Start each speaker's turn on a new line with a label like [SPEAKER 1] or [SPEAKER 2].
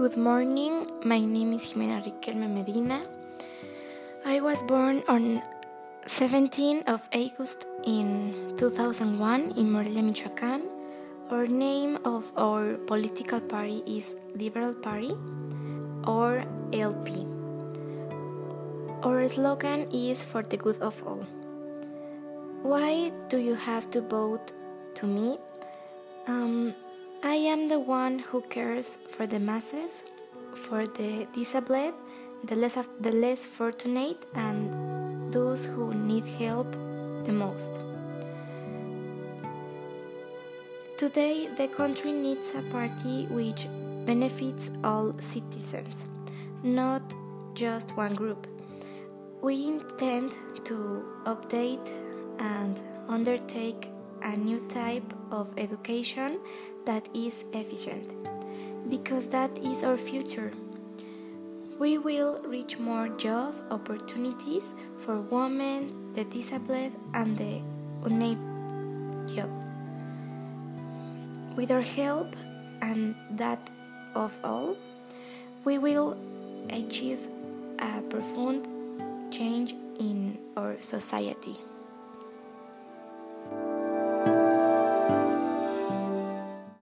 [SPEAKER 1] Good morning, my name is Jimena Riquelme Medina. I was born on 17 of August in 2001 in Morelia, Michoacán. Our name of our political party is Liberal Party or LP. Our slogan is for the good of all. Why do you have to vote to me? Um, I am the one who cares for the masses, for the disabled, the less, the less fortunate, and those who need help the most. Today, the country needs a party which benefits all citizens, not just one group. We intend to update and undertake a new type of education that is efficient, because that is our future. We will reach more job opportunities for women, the disabled, and the unable. With our help and that of all, we will achieve a profound change in our society.